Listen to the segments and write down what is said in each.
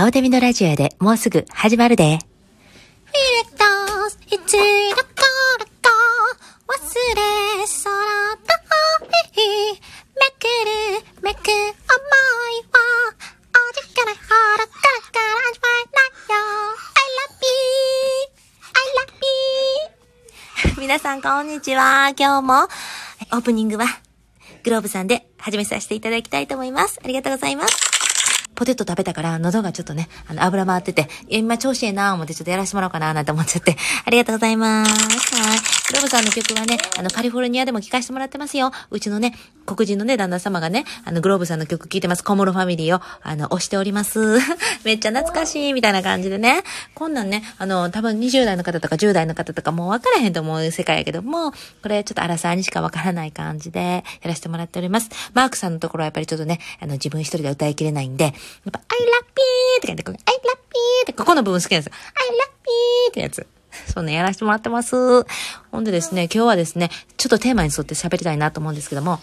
ハオデミのラジオでもうすぐ始まるで。フィレットス、いつどころか忘れそうな日めくるめく思いはおじからほろからから味わえないよ I love you I love you 皆さんこんにちは。今日もオープニングはグローブさんで始めさせていただきたいと思います。ありがとうございます。ポテト食べたから喉がちょっとね、あの油回ってて、今調子ええなぁ思ってちょっとやらせてもらおうかなぁなんて思っちゃって、ありがとうございます。はい。グロブさんの曲はね、あのカリフォルニアでも聴かせてもらってますよ。うちのね、黒人のね、旦那様がね、あのグローブさんの曲聴いてます。コモロファミリーを、あの、押しております。めっちゃ懐かしい、みたいな感じでね。こんなんね、あの、多分20代の方とか10代の方とかもう分からへんと思う世界やけども、これちょっとアラサーにしか分からない感じでやらせてもらっております。マークさんのところはやっぱりちょっとね、あの、自分一人で歌いきれないんで、やっぱ、I love you って書いて、こう I love you って、ここの部分好きなんですよ。I love you ってやつ。そんなやらせてもらってます。ほんでですね、今日はですね、ちょっとテーマに沿って喋りたいなと思うんですけども、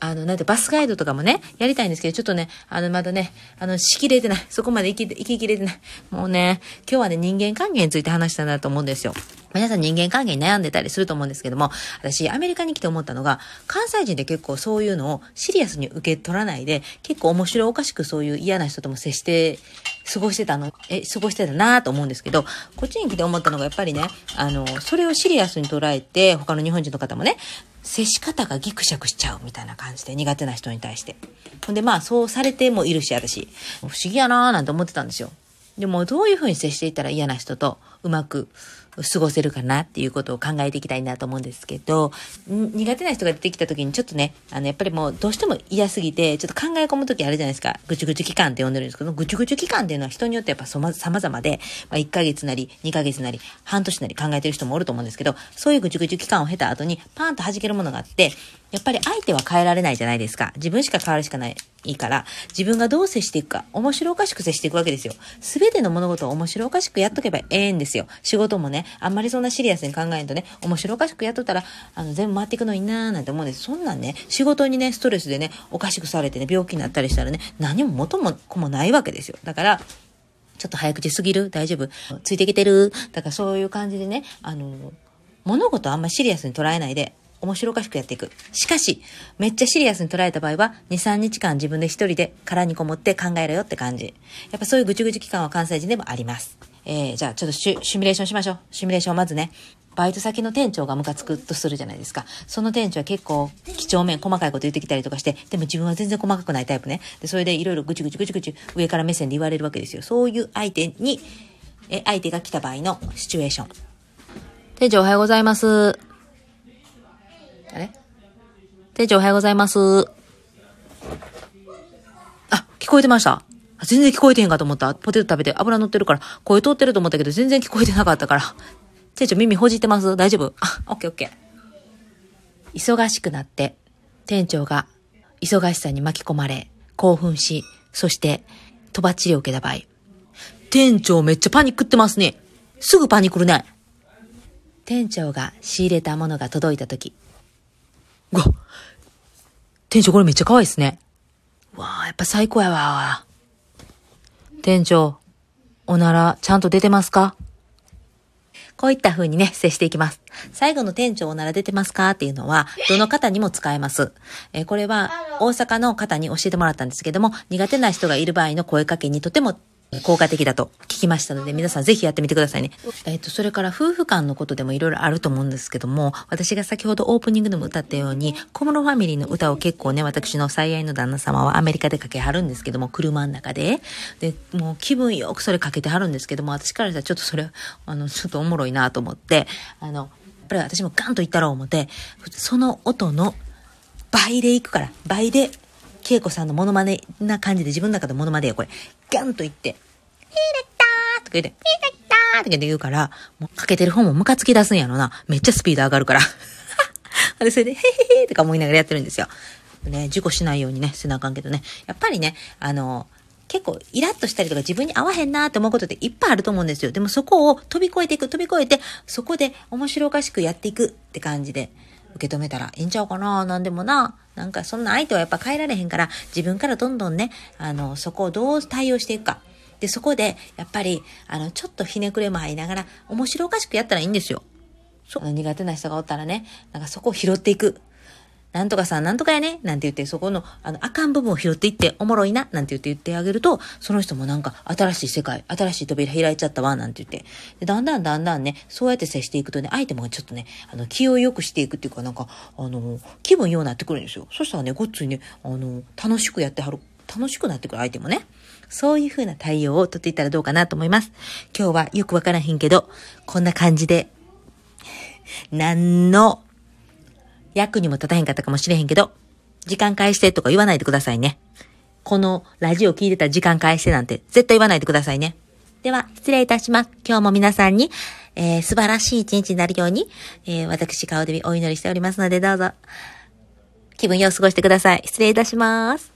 あの、なんてバスガイドとかもね、やりたいんですけど、ちょっとね、あの、まだね、あの、しきれてない。そこまで生き、生ききれてない。もうね、今日はね、人間関係について話したいなと思うんですよ。皆さん人間関係に悩んでたりすると思うんですけども、私、アメリカに来て思ったのが、関西人って結構そういうのをシリアスに受け取らないで、結構面白おかしくそういう嫌な人とも接して、過ごしてたの、え、過ごしてたなと思うんですけど、こっちに来て思ったのがやっぱりね、あの、それをシリアスに捉えて、他の日本人の方もね、接し方がギクシャクしちゃうみたいな感じで、苦手な人に対して。ほんで、まあ、そうされてもいるし、私。不思議やなーなんて思ってたんですよ。でも、どういうふうに接していったら嫌な人とうまく過ごせるかなっていうことを考えていきたいなと思うんですけど、苦手な人が出てきた時にちょっとね、あの、やっぱりもうどうしても嫌すぎて、ちょっと考え込む時あるじゃないですか。ぐちゅぐちゅ期間って呼んでるんですけど、ぐちゅぐちゅ期間っていうのは人によってやっぱ様々で、まあ、1ヶ月なり、2ヶ月なり、半年なり考えてる人もおると思うんですけど、そういうぐちゅぐちゅ期間を経た後に、パーンと弾けるものがあって、やっぱり相手は変えられないじゃないですか。自分しか変わるしかない。いいから、自分がどう接していくか、面白おかしく接していくわけですよ。すべての物事を面白おかしくやっとけばええんですよ。仕事もね、あんまりそんなシリアスに考えんとね、面白おかしくやっとったら、あの、全部回っていくのになーなんて思うんです。そんなんね、仕事にね、ストレスでね、おかしくされてね、病気になったりしたらね、何も元も子もないわけですよ。だから、ちょっと早口すぎる大丈夫ついてきてるだからそういう感じでね、あの、物事あんまりシリアスに捉えないで、面白おかしくやっていく。しかし、めっちゃシリアスに捉えた場合は、2、3日間自分で一人で殻にこもって考えろよって感じ。やっぱそういうぐちぐち期間は関西人でもあります。えー、じゃあちょっとシュミュレーションしましょう。シミュレーションまずね、バイト先の店長がムカつくとするじゃないですか。その店長は結構、几帳面、細かいこと言ってきたりとかして、でも自分は全然細かくないタイプね。で、それでいろいろぐちぐちぐちぐち上から目線で言われるわけですよ。そういう相手に、え、相手が来た場合のシチュエーション。店長おはようございます。あれ店長おはようございます。あ、聞こえてました。全然聞こえてへんかと思った。ポテト食べて油乗ってるから、声通ってると思ったけど、全然聞こえてなかったから。店長耳ほじってます大丈夫？あ、オッケーオッケー。忙しくなって、店長が忙しさに巻き込まれ、興奮し、そして、とばっちりを受けた場合。店長めっちゃパニックってますね。すぐパニックるね。店長が仕入れたものが届いたとき。うわ、店長これめっちゃ可愛いですね。うわあ、やっぱ最高やわ。店長、おならちゃんと出てますか？こういった風にね、接していきます。最後の店長おなら出てますかっていうのは、どの方にも使えます。えーこれは大阪の方に教えてもらったんですけども、苦手な人がいる場合の声かけにとても効果的だと聞きましたので、皆さんぜひやってみてくださいね。えっ、と、それから夫婦間のことでもいろいろあると思うんですけども、私が先ほどオープニングでも歌ったように、小室ファミリーの歌を結構ね、私の最愛の旦那様はアメリカでかけはるんですけども、車の中で。で、もう気分よくそれかけてはるんですけども、私からしたらちょっとそれ、あの、ちょっとおもろいなと思って、あの、やっぱり私もガンと言ったろう思って、その音の倍でいくから、倍で、恵子さんのモノマネな感じで自分の中でモノマネよ、これ。ガンと言って、ピレッターとか言って、ピレッターとか言うから、もうかけてる方もムカつき出すんやろな。めっちゃスピード上がるから。で、それで、へへへとか思いながらやってるんですよ。ね、事故しないようにね、せなあかんけどね。やっぱりね、あの、結構イラッとしたりとか自分に合わへんなーって思うことっていっぱいあると思うんですよ。でもそこを飛び越えていく、飛び越えて、そこで面白おかしくやっていくって感じで受け止めたらいいんちゃうかな？なんでもな。なんかそんな相手はやっぱ変えられへんから、自分からどんどんね、あの、そこをどう対応していくか。で、そこで、やっぱり、あの、ちょっとひねくれも入りながら、面白おかしくやったらいいんですよ。苦手な人がおったらね、なんかそこを拾っていく。なんとかさん、なんとかやねなんて言って、そこの、あの、あかん部分を拾っていって、おもろいななんて言って言ってあげると、その人もなんか、新しい世界、新しい扉開いちゃったわ、なんて言って。で、だんだんだんだんね、そうやって接していくとね、相手もちょっとね、あの、気を良くしていくっていうか、なんか、あの、気分良うなってくるんですよ。そしたらね、ごっついね、あの、楽しくやってはる。楽しくなってくる相手もね。そういう風な対応をとっていったらどうかなと思います。今日はよくわからへんけど、こんな感じで、何の役にも立たへんかったかもしれへんけど、時間返してとか言わないでくださいね。このラジオ聞いてた時間返してなんて絶対言わないでくださいね。では、失礼いたします。今日も皆さんに、えー、素晴らしい一日になるように、えー、私、顔でお祈りしておりますので、どうぞ、気分よく過ごしてください。失礼いたします。